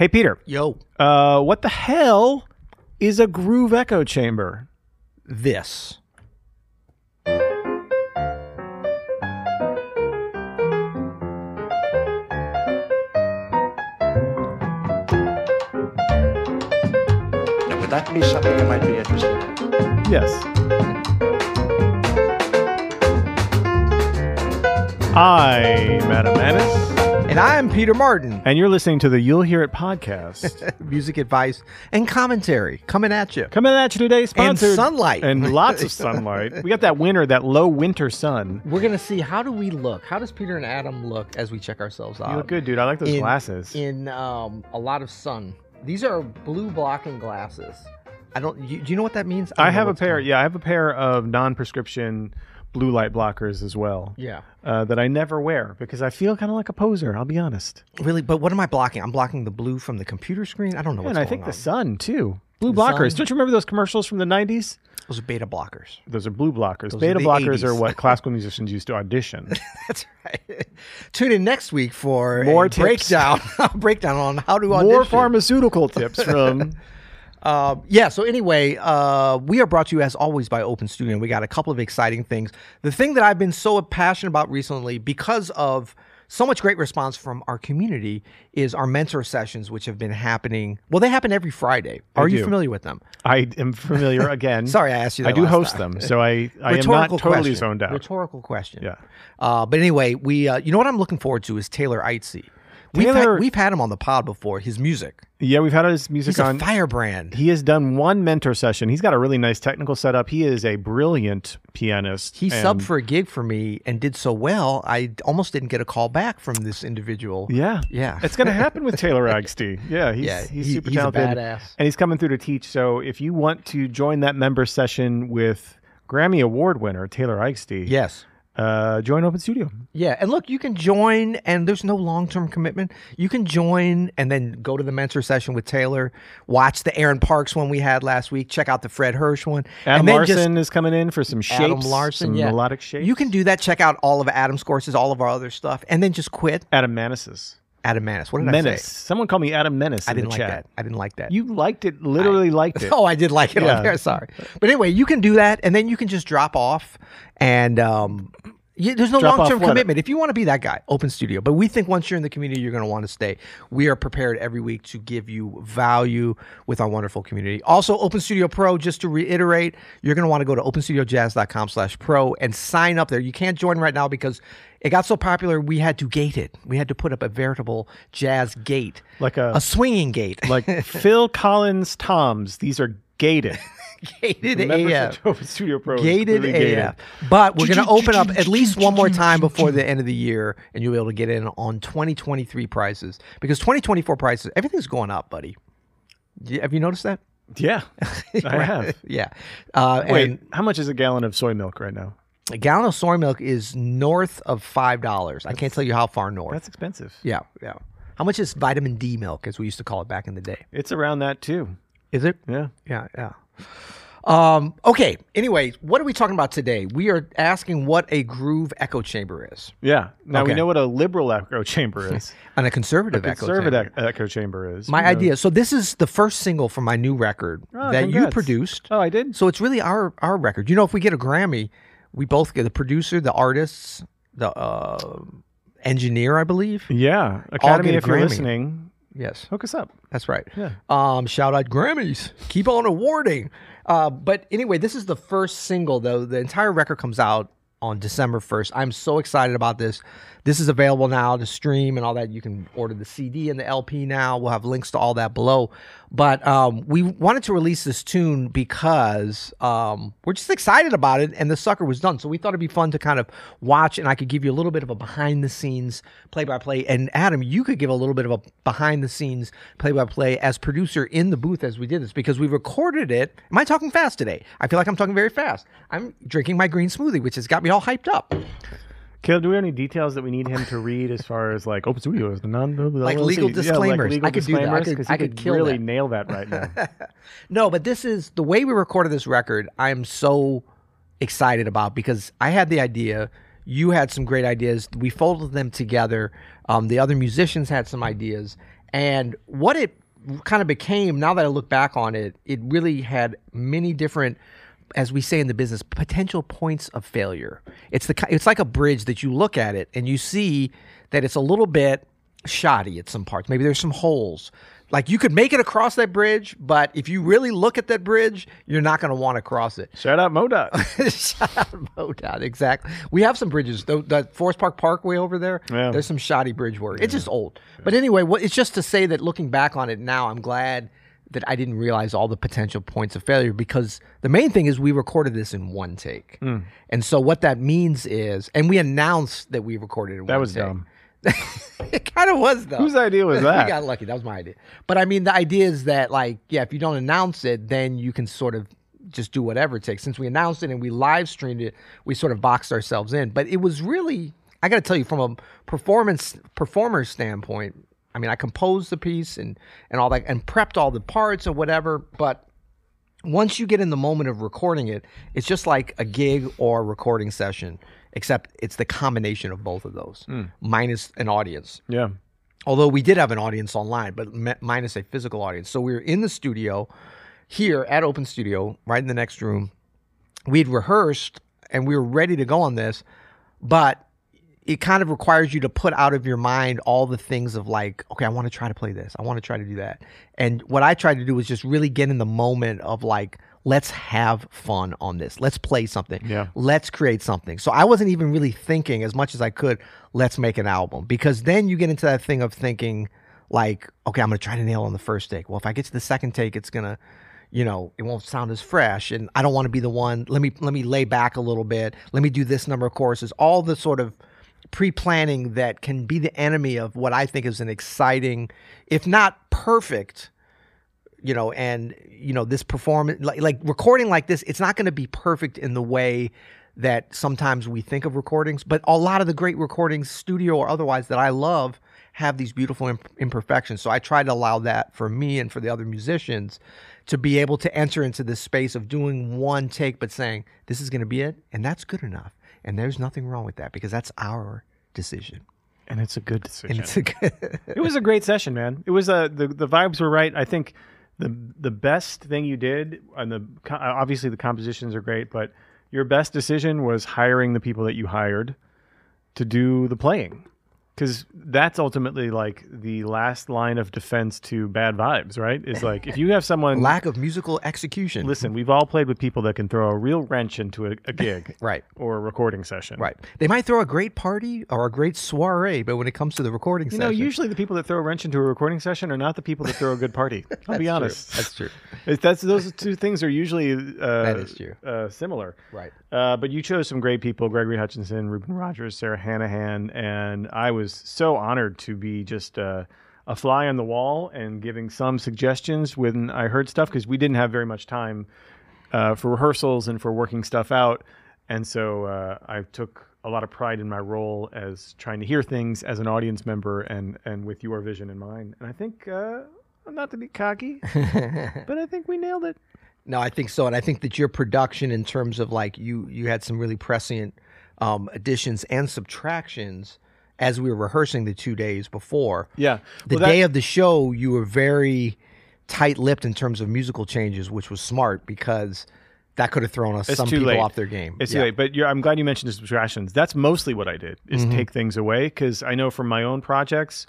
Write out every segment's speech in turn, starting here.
Hey, Peter. Yo, Uh, what the hell is a groove echo chamber? this. Now, would that be something you might be interested in? Yes. I'm Adam Maness, And I'm Peter Martin. and you're listening to the You'll Hear It podcast. Music advice and commentary coming at you. Coming at you today, sponsored sunlight. and lots of sunlight. We got that winter, that low winter sun. We're gonna see how do we look? How does Peter and Adam look as we check ourselves out? You look good, dude. I like those in, glasses. in um, a lot of sun. These are blue blocking glasses. I don't. You, do you know what that means? I don't have a pair. going- Yeah, I have a pair of non-prescription blue light blockers as well. Yeah. uh, that I never wear because I feel kind of like a poser. I'll be honest. Really, but what am I blocking? I'm blocking the blue from the computer screen. I don't know what's and I think on. the sun too. Blue The blockers. sun? Don't you remember those commercials from the '90s? Those are beta blockers. Those are blue blockers. Those Beta the blockers are what classical musicians used to audition. That's right. Tune in next week for More a breakdown breakdown on how to audition. More pharmaceutical tips from. Uh, yeah. So anyway, uh, we are brought to you as always by Open Studio. and We got a couple of exciting things. The thing that I've been so passionate about recently, because of so much great response from our community, is our mentor sessions, which have been happening. Well, they happen every Friday. Are you familiar with them? I am familiar again. Sorry, I asked you. That I do host time. them, so I I am not totally question. zoned out. Rhetorical question. Yeah. Uh, but anyway, we uh, you know what I'm looking forward to is Taylor Eigsti. We've had, we've had him on the pod before. His music. Yeah, we've had his music He's a on. firebrand. he has done one mentor session. He's got a really nice technical setup. He is a brilliant pianist. He and- subbed for a gig for me and did so well, I almost didn't get a call back from this individual. Yeah, Yeah. it's going to happen with Taylor Eigsti. Yeah, he's Yeah, he's he- super he's a talented, badass. and he's coming through to teach. So if you want to join that member session with Grammy Award winner Taylor Eigsti, Yes. Uh, join Open Studio. Yeah. And look, you can join, and there's no long term commitment. You can join and then go to the mentor session with Taylor, watch the Aaron Parks one we had last week, check out the Fred Hersch one. Adam and then just- Larson is coming in for some shapes, Adam Larson, some yeah. melodic shapes. You can do that. Check out all of Adam's courses, all of our other stuff, and then just quit. Adam Maness's Adam Maness. What did Menace. I say? Someone called me Adam Menace. I didn't like chat. that. I didn't like that. You liked it, literally liked it. Oh, I did like it Yeah. there. Sorry, but anyway, you can do that, and then you can just drop off, and um, you, there's no long term commitment. If you want to be that guy, open studio. But we think once you're in the community, you're going to want to stay. We are prepared every week to give you value with our wonderful community. Also, Open Studio Pro. Just to reiterate, you're going to want to go to openstudiojazz.com/pro and sign up there. You can't join right now because it got so popular. We had to gate it. We had to put up a veritable jazz gate, Like a- a swinging gate, like Phil Collins Toms. These are gated. gated Members AF. of Studio Pro. is gated AF. But we're going to open up at least one more time before the end of the year, and you'll be able to get in on 2023 prices because 2024 prices, everything's going up, buddy. Have you noticed that? Yeah, I have. Yeah. Uh, Wait, and how much is a gallon of soy milk right now? A gallon of soy milk is north of five dollars. I can't tell you how far north. That's expensive. yeah, yeah. How much is vitamin D milk, as we used to call it back in the day? It's around that too. Is it? Yeah. Yeah, yeah. Um, okay. Anyway, what are we talking about today? We are asking what a groove echo chamber is. Yeah. Now we know what a liberal echo chamber is. And a conservative, echo chamber. Conservative echo chamber is. My you know. idea. So this is the first single from my new record Oh, that you produced. Oh, I did. So it's really our our record. You know, if we get a Grammy, we both get the producer, the artists, the uh, engineer, I believe. Yeah. Academy, if you're listening, Yes, hook us up. that's right. Yeah. Um, shout out Grammys. Keep on awarding. Uh, but anyway, this is the first single though. The entire record comes out on December 1st. I'm so excited about this. This is available now to stream and all that. You can order the CD and the LP now. We'll have links to all that below. But um, we wanted to release this tune because um, we're just excited about it, and the sucker was done. So we thought it'd be fun to kind of watch, and I could give you a little bit of a behind the scenes play by play. And Adam, you could give a little bit of a behind the scenes play by play as producer in the booth as we did this because we recorded it. Am I talking fast today? I feel like I'm talking very fast. I'm drinking my green smoothie, which has got me all hyped up. Caleb, do we have any details that we need him to read as far as like open studios, the non Like legal disclaimers. I could do that. I could- I could could really that. nail that right now. No, but this is the way we recorded this record. I am so excited about because I had the idea. You had some great ideas. We folded them together. Um, the other musicians had some ideas, And what it kind of became, now that I look back on it, it really had many different, as we say in the business, potential points of failure. It's the it's like a bridge that you look at it and you see that it's a little bit shoddy at some parts. Maybe there's some holes. Like you could make it across that bridge, but if you really look at that bridge, you're not going to want to cross it. Shout out MoDOT. Shout out MoDOT, exactly. We have some bridges. The, the Forest Park Parkway over there, Yeah. there's some shoddy bridge work. It's just old. But anyway, what, it's just to say that looking back on it now, I'm glad that I didn't realize all the potential points of failure because the main thing is we recorded this in one take. Hmm. And so what that means is, and we announced that we recorded it in That one was take. dumb. it kind of was though. Whose idea was we that? got lucky. That was my idea. But I mean, the idea is that like, yeah, if you don't announce it, then you can sort of just do whatever it takes. Since we announced it and we live streamed it, we sort of boxed ourselves in. But it was really, I got to tell you, from a performance performer standpoint, I mean, I composed the piece and and all that, and prepped all the parts and whatever. But once you get in the moment of recording it, it's just like a gig or a recording session, except it's the combination of both of those, hmm. minus an audience Yeah. although we did have an audience online, but mi- minus a physical audience. So we were in the studio here at Open Studio, right in the next room. We'd rehearsed and we were ready to go on this, but it kind of requires you to put out of your mind all the things of like, okay, I want to try to play this. I want to try to do that. And what I tried to do was just really get in the moment of like, let's have fun on this. Let's play something. Yeah. Let's create something. So I wasn't even really thinking as much as I could, let's make an album. Because then you get into that thing of thinking, like, okay, I'm going to try to nail on the first take. Well, if I get to the second take, it's going to, you know, it won't sound as fresh. And I don't want to be the one. Let me let me lay back a little bit. Let me do this number of choruses. All the sort of pre-planning that can be the enemy of what I think is an exciting, if not perfect, you know, and you know this performance, like, like recording like this, it's not going to be perfect in the way that sometimes we think of recordings. But a lot of the great recordings, studio or otherwise, that I love have these beautiful imp- imperfections. So I try to allow that for me and for the other musicians to be able to enter into this space of doing one take, but saying this is going to be it, and that's good enough, and there's nothing wrong with that because that's our decision, And it's a good decision. and it's a good. it was a great session, man. It was uh, the the vibes were right. I think the the best thing you did, and the obviously the compositions are great, but your best decision was hiring the people that you hired to do the playing, because that's ultimately like the last line of defense to bad vibes, right? Is like if you have someone. Lack of musical execution. Listen, we've all played with people that can throw a real wrench into a, a gig, Right. or a recording session, Right. They might throw a great party or a great soiree, but when it comes to the recording You know, usually the people that throw a wrench into a recording session are not the people that throw a good party. I'll be That's true. honest. That's true. It- That's those two things are usually uh, That is true. Uh, similar, Right. Uh, but you chose some great people: Gregory Hutchinson, Reuben Rogers, Sarah Hanahan, and I was so honored to be just uh, a fly on the wall and giving some suggestions when I heard stuff because we didn't have very much time uh, for rehearsals and for working stuff out, and so uh, I took a lot of pride in my role as trying to hear things as an audience member and and with your vision in mind. And I think. Uh, not to be cocky, but I think we nailed it. No, I think so, and I think that your production, in terms of like you, you had some really prescient um, additions and subtractions as we were rehearsing the two days before. Yeah. The Well, that- day of the show, you were very tight-lipped in terms of musical changes, which was smart because that could have thrown us some people late. off their game. It's Yeah. too late, but I'm glad you mentioned the subtractions. That's mostly what I did is Mm-hmm. take things away because I know from my own projects,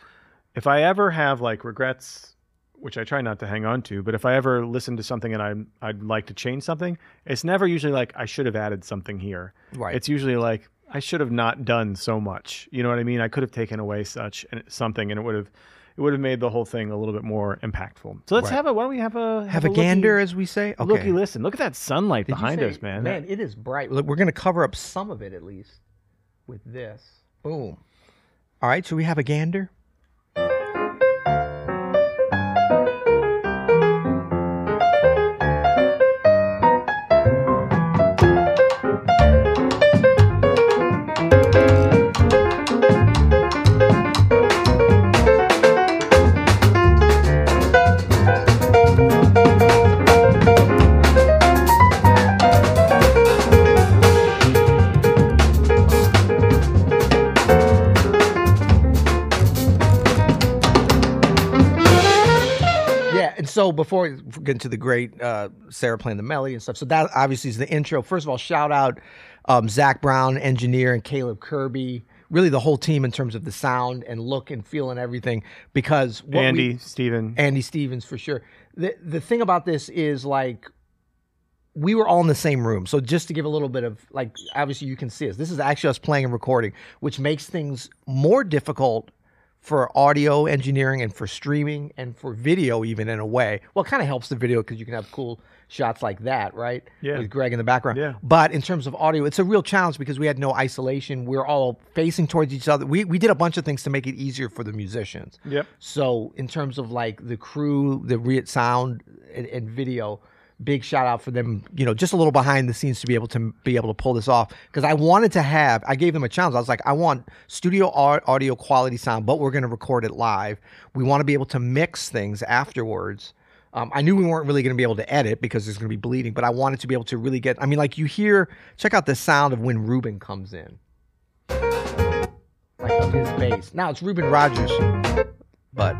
if I ever have like regrets, which I try not to hang on to, but if I ever listen to something and I I'd like to change something, it's never usually like I should have added something here. Right. It's usually like I should have not done so much. You know what I mean? I could have taken away such and something, and it would have it would have made the whole thing a little bit more impactful. So let's Right. have a why don't we have a Have a looky- gander, as we say. Okay. Looky, listen. Look at that sunlight Did behind say- us, man. Man, it is bright. Look, we're going to cover up some of it at least with this. Boom. All right, so we have a gander. So before we get into the great uh, Sarah playing the melody and stuff, so that obviously is the intro. First of all, shout out um, Zach Brown, engineer, and Caleb Kirby. Really, the whole team in terms of the sound and look and feel and everything. Because what we- Andy, Steven. Andy Stevens for sure. The the thing about this is like we were all in the same room. So just to give a little bit of like obviously you can see us. This is actually us playing and recording, which makes things more difficult for audio engineering and for streaming and for video even in a way. Well, it kind of helps the video because you can have cool shots like that, right? Yeah. With Greg in the background. Yeah. But in terms of audio, it's a real challenge because we had no isolation. We are all facing towards each other. We we did a bunch of things to make it easier for the musicians. Yep. So in terms of like the crew, the re- sound and, and video, big shout out for them. You know, just a little behind the scenes to be able to be able to pull this off because I wanted to have. I gave them a challenge. I was like, I want studio au- audio quality sound, but we're going to record it live. We want to be able to mix things afterwards. Um, I knew we weren't really going to be able to edit because there's going to be bleeding, but I wanted to be able to really get. I mean, like you hear, check out the sound of when Reuben comes in, like his bass. Now it's Reuben Rogers, but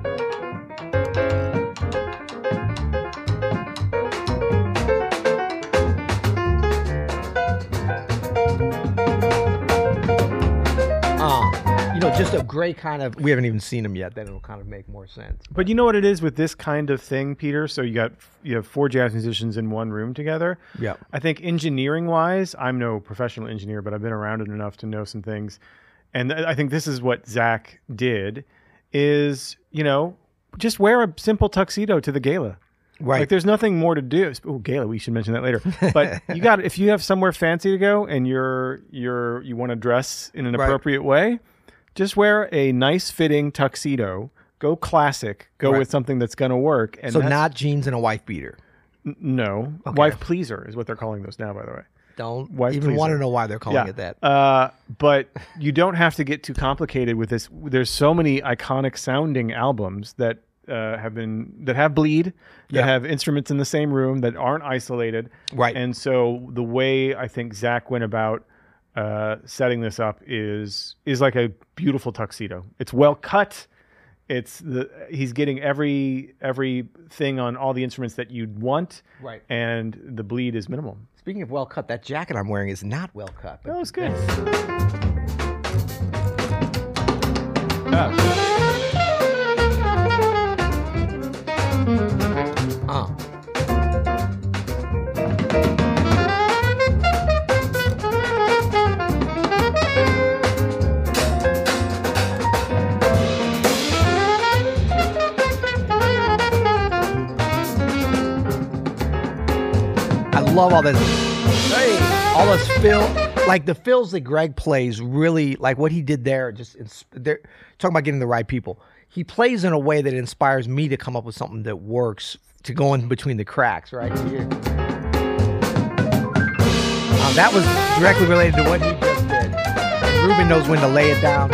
just a great kind of. We haven't even seen them yet. Then it'll kind of make more sense. But you know what it is with this kind of thing, Peter? So you got you have four jazz musicians in one room together. Yeah. I think engineering wise, I'm no professional engineer, but I've been around it enough to know some things. And I think this is what Zach did is, you know, just wear a simple tuxedo to the gala. Right. Like there's nothing more to do. Oh, gala, we should mention that later. But you got if you have somewhere fancy to go and you're you're you want to dress in an Right. appropriate way, just wear a nice fitting tuxedo. Go classic. Go Right. with something that's going to work. And so not jeans and a wife beater. n- no wife pleaser is what they're calling those now. By the way. Don't Wife even want to know why they're calling it that. Uh, but you don't have to get too complicated with this. There's so many iconic sounding albums that uh, have been that have bleed, that Yeah. have instruments in the same room that aren't isolated. Right. And so the way I think Zach went about uh, setting this up is is like a beautiful tuxedo. It's well cut. It's the he's getting every every thing on all the instruments that you'd want. Right. And the bleed is minimal. Speaking of well cut, that jacket I'm wearing is not well cut. That was good. Love all this. Hey, all this fill, like the fills that Greg plays, really like what he did there. Just they're talking about getting the right people. He plays in a way that inspires me to come up with something that works to go in between the cracks. Right here. Um, that was directly related to what he just did. Reuben knows when to lay it down.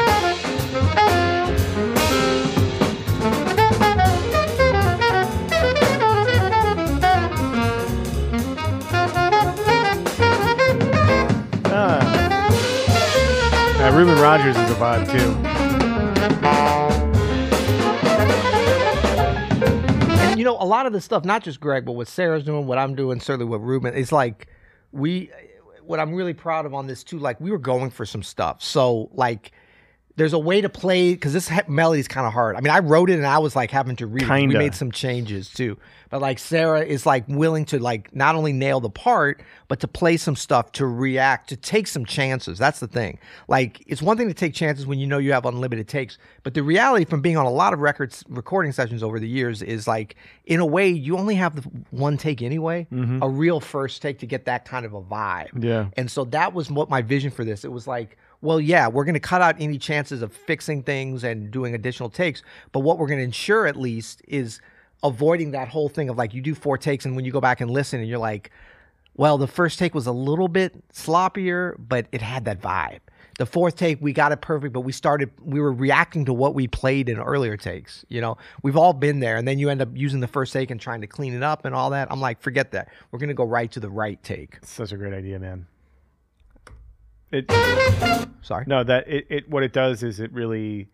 Reuben Rogers is a vibe too. And you know, a lot of the stuff, not just Greg, but what Sarah's doing, what I'm doing, certainly what Reuben, it's like we what I'm really proud of on this too, like we were going for some stuff. So like there's a way to play because this he- melody is kind of hard. I mean, I wrote it and I was like having to read. it. We Kinda. made some changes too, but like Sarah is like willing to like not only nail the part, but to play some stuff to react, to take some chances. That's the thing. Like it's one thing to take chances when you know you have unlimited takes, but the reality from being on a lot of records recording sessions over the years is like in a way you only have the one take anyway, mm-hmm. a real first take to get that kind of a vibe. Yeah. And so that was what my vision for this. It was like, well, yeah, we're going to cut out any chances of fixing things and doing additional takes, but what we're going to ensure at least is avoiding that whole thing of like you do four takes and when you go back and listen and you're like, well, the first take was a little bit sloppier, but it had that vibe. The fourth take, we got it perfect, but we started, we were reacting to what we played in earlier takes. You know, we've all been there. And then you end up using the first take and trying to clean it up and all that. I'm like, forget that. We're going to go right to the right take. Such a great idea, man. It Sorry. no that it, it what it does is it really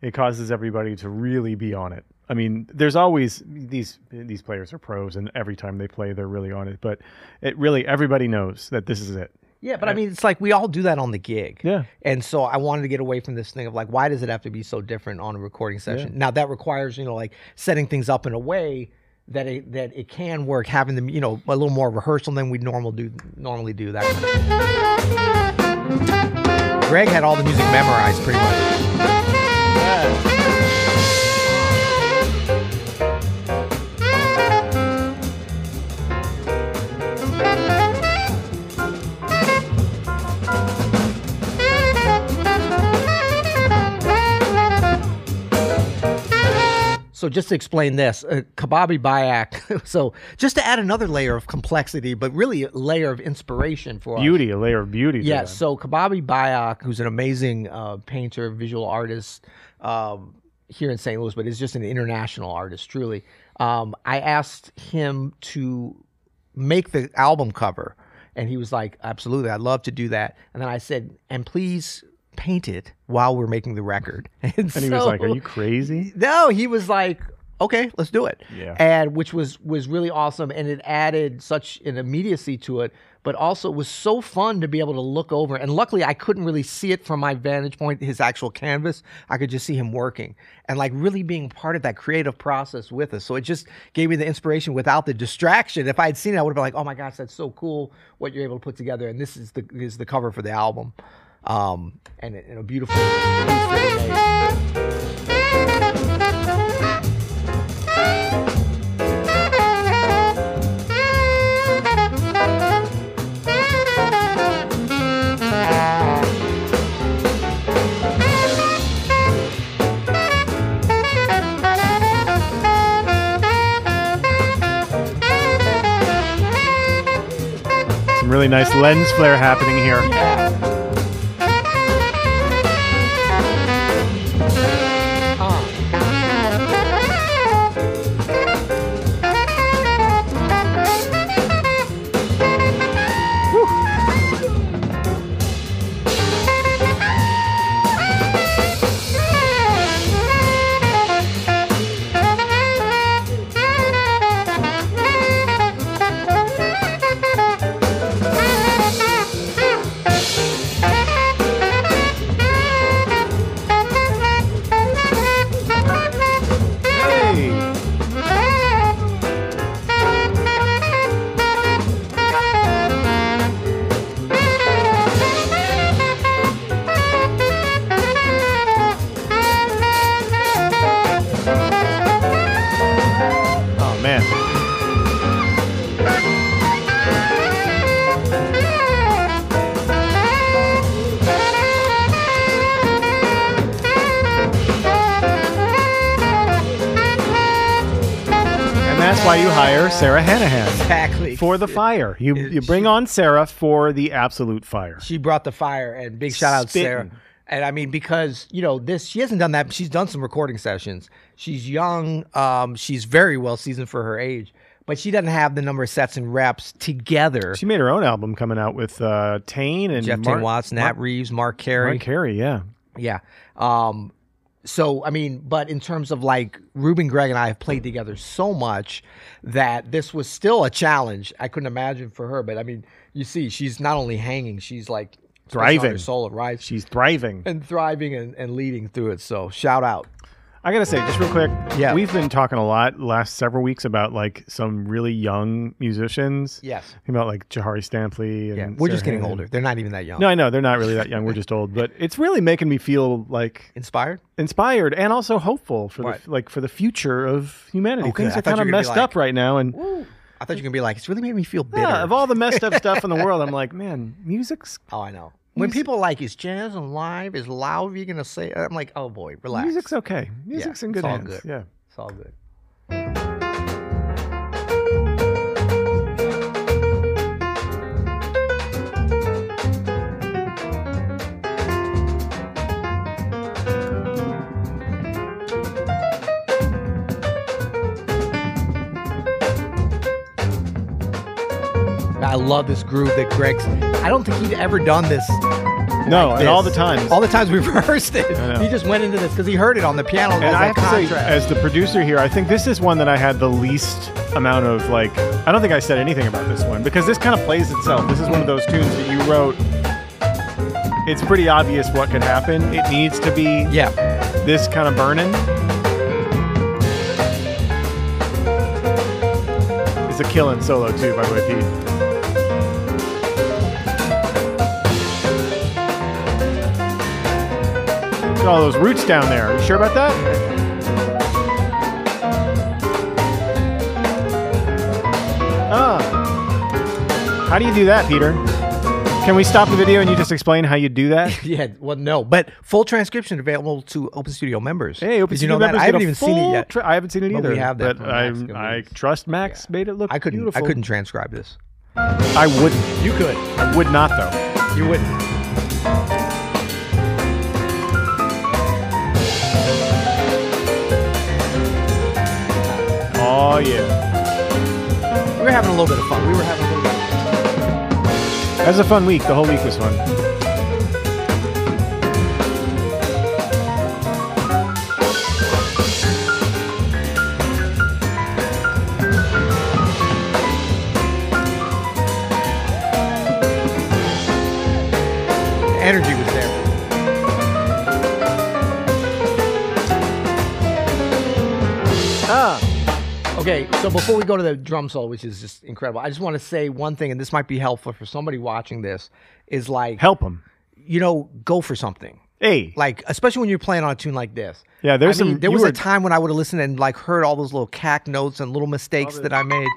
it causes everybody to really be on it. I mean, there's always these these players are pros, and every time they play, they're really on it. But it really everybody knows that this is it. Yeah, but I mean, it's like we all do that on the gig. Yeah. And so I wanted to get away from this thing of like, why does it have to be so different on a recording session? Now that requires, you know, like setting things up in a way that it that it can work, having them, you know, a little more rehearsal than we normal do normally do that. Kind of Greg had all the music memorized pretty much. So just to explain this, uh, Cbabi Bayoc. so just to add another layer of complexity, but really a layer of inspiration for us. Beauty, a layer of beauty. Yeah, so Cbabi Bayoc, who's an amazing uh, painter, visual artist um, here in St. Louis, but is just an international artist, truly. Um, I asked him to make the album cover, and he was like, "Absolutely, I'd love to do that." And then I said, "And please paint it while we're making the record." And, and he was like, "Are you crazy?" no, he was like, okay, let's do it. Yeah. And which was was really awesome and it added such an immediacy to it, but also it was so fun to be able to look over and luckily I couldn't really see it from my vantage point his actual canvas. I could just see him working and like really being part of that creative process with us. So it just gave me the inspiration without the distraction. If I had seen it I would have been like, "Oh my gosh, that's so cool what you're able to put together." And this is the is the cover for the album. Um and, and a beautiful really nice lens flare happening here. Sarah Hanahan Exactly. for the fire. You you bring on Sarah for the absolute fire. she brought the fire and big shout out Spitting. Sarah. And I mean, because you know this, she hasn't done that. She's done some recording sessions. She's young. Um, she's very well seasoned for her age, but she doesn't have the number of sets and reps together. She made her own album coming out with uh, Tain and Jeff Mark, Tain Watts, Nat Mark, Reeves, Marc Cary. Marc Cary, yeah. Yeah. Um, so I mean, but in terms of like Reuben, Greg, and I have played together so much that this was still a challenge. I couldn't imagine for her, but I mean, you see, she's not only hanging, she's like Thriving. her solo, right? She's thriving. and thriving and, and leading through it. So shout out. I gotta say, just real quick, Yeah. we've been talking a lot last several weeks about like some really young musicians. Yes. About like Jahari Stampley and Yeah, we're just getting Hanahan. older. They're not even that young. No, I know they're not really that young. We're just old, but it's really making me feel like Inspired? inspired and also hopeful for the like for the future of humanity. Oh, okay, Things I are kind of were gonna be messed like- up right now, and I thought you were gonna be like, it's really made me feel bitter. yeah, of all the messed up stuff in the world, I'm like, man, music's oh, I know. When people like, is jazz and live? Is loud? You gonna say? I'm like, oh boy, relax. music's okay. Music's in it's all hands. good. Yeah. It's all good. I love this groove that Greg's. I don't think he'd ever done this No, and all the times. All the times we've rehearsed it. He just went into this because he heard it on the piano. and as I have to say, as the producer here, I think this is one that I had the least amount of like. I don't think I said anything about this one because this kind of plays itself. This is one of those tunes that you wrote. It's pretty obvious what could happen. It needs to be yeah. this kind of burning. It's a killing solo too, by the way, Pete. Look at all those roots down there. You sure about that? Ah. How do you do that, Peter? Can we stop the video and you just explain how you do that? Yeah, well, no, but full transcription available to Open Studio members. Hey, Open Did you Studio that? members I haven't even seen it yet. tra- I haven't seen it But either. we have that but from Max I, I trust Max made it look I couldn't. beautiful. I couldn't transcribe this. I wouldn't. You could. I would not though. You wouldn't. Oh yeah. We were having a little bit of fun. We were having a little bit. Of That was a fun week. The whole week was fun. So before we go to the drum solo, which is just incredible, I just want to say one thing, and this might be helpful for somebody watching this, is like, Help them. you know, go for something. Hey. Like, especially when you're playing on a tune like this. Yeah, there's I mean, some- There was were- a time when I would have listened and like heard all those little cack notes and little mistakes that I made.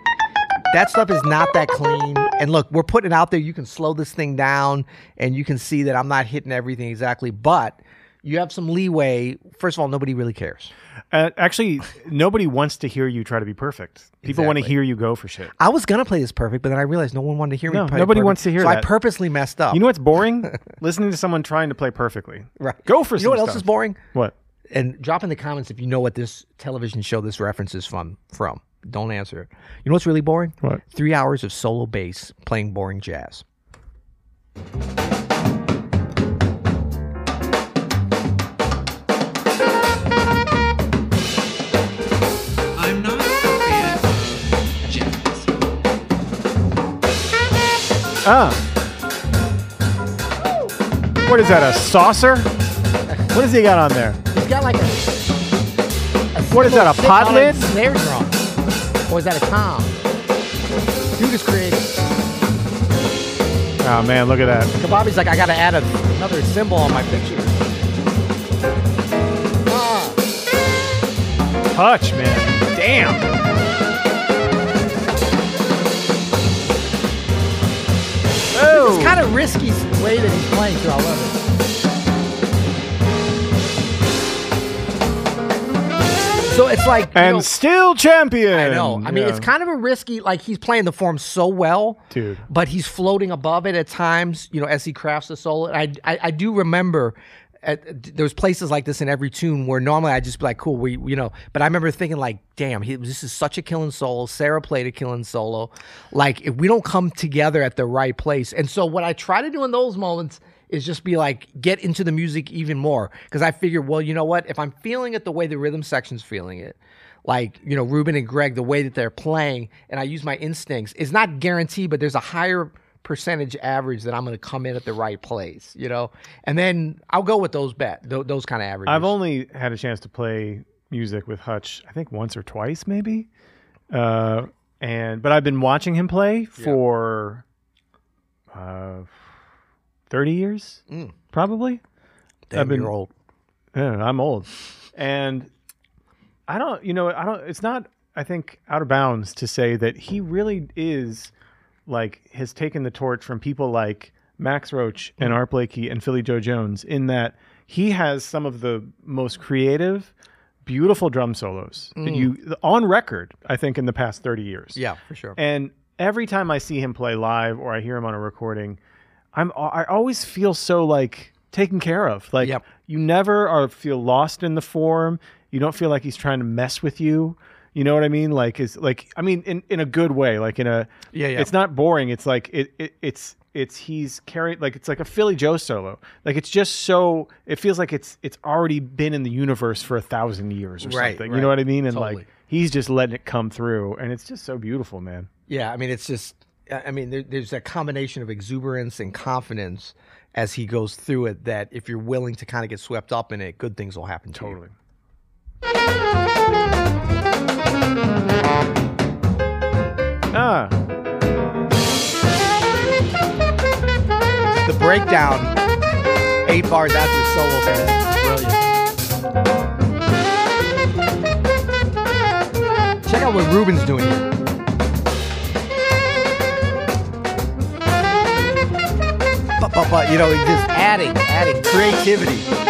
That stuff is not that clean. And look, we're putting it out there. You can slow this thing down, and you can see that I'm not hitting everything exactly, but you have some leeway. First of all, nobody really cares. Uh, actually, nobody wants to hear you try to be perfect. People want to hear you go for shit. I was gonna play this perfect, but then I realized no one wanted to hear No, me. Play nobody perfect. wants to hear so I purposely messed up. You know what's boring? Listening to someone trying to play perfectly. right? Go for shit. You know what else is boring? What? And drop in the comments if you know what this television show this reference is from. From. Don't answer it. You know what's really boring? What? Three hours of solo bass playing boring jazz. Ah. What is that? A saucer? What has he got on there? He's got like a. What is that, a pot lid? Snare drum. Or is that a tom? Dude is creative. Oh man, look at that. Cbabi's like, I gotta add a, another cymbal on my picture. Ah. Touch, man. Damn. Oh. It's kind of risky way that he's playing too. I love it. So it's like you and know, still champion. I know. I mean, it's kind of a risky. Like he's playing the form so well, Dude. But he's floating above it at times. You know, as he crafts the solo. I, I, I do remember. At, there's places like this in every tune where normally I'd just be like, cool, we, you know. But I remember thinking like, damn, he, this is such a killing solo. Sarah played a killing solo. Like, if we don't come together at the right place, and so what I try to do in those moments is just be like, get into the music even more because I figure, well, you know what? If I'm feeling it the way the rhythm section's feeling it, like you know Reuben and Greg, the way that they're playing, and I use my instincts. It's not guaranteed, but there's a higher percentage average that I'm going to come in at the right place, you know. And then I'll go with those bet th- those kind of averages. I've only had a chance to play music with Hutch, I think once or twice, maybe. Uh, and but I've been watching him play for uh, thirty years, Mm. probably. Damn, I've been- you're old. Yeah, I'm old, and I don't. You know, I don't. It's not. I think out of bounds to say that he really is like has taken the torch from people like Max Roach and Art Blakey and Philly Joe Jones in that he has some of the most creative, beautiful drum solos that mm. you on record. I think in the past thirty years. Yeah, for sure. And every time I see him play live or I hear him on a recording, I'm I always feel so like taken care of. Like Yep. you never are feel lost in the form. You don't feel like he's trying to mess with you. You know what I mean? Like is like I mean in in a good way, like in a Yeah, yeah. It's not boring. It's like it, it it's it's he's carrying like it's like a Philly Joe solo. Like it's just so it feels like it's it's already been in the universe for a thousand years or Right, something. right. You know what I mean? And Totally. like he's just letting it come through, and it's just so beautiful, man. Yeah, I mean, it's just, I mean, there, there's that combination of exuberance and confidence as he goes through it that if you're willing to kind of get swept up in it, good things will happen to you. Ah, The breakdown, eight bars after the solo, brilliant. Check out what Reuben's doing here. But, but, but, you know, he's just adding, adding creativity.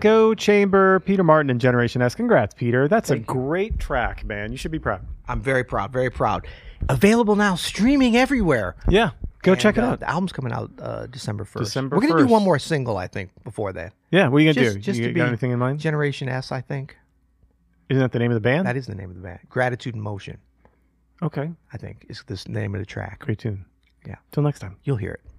Echo Chamber, Peter Martin and Generation S. Congrats, Peter. That's a great track, man. You should be proud. I'm very proud, very proud. Available now, streaming everywhere. Yeah, go And, check it uh, out. The album's coming out uh, December 1st. December We're going to do one more single, I think, before that. Yeah, what are you gonna Just, do? just you to got be anything in mind? Generation S, I think. Isn't that the name of the band? That is the name of the band. Gratitude in Motion, okay, I think, is the name of the track. great tune. Yeah. Till next time. You'll hear it.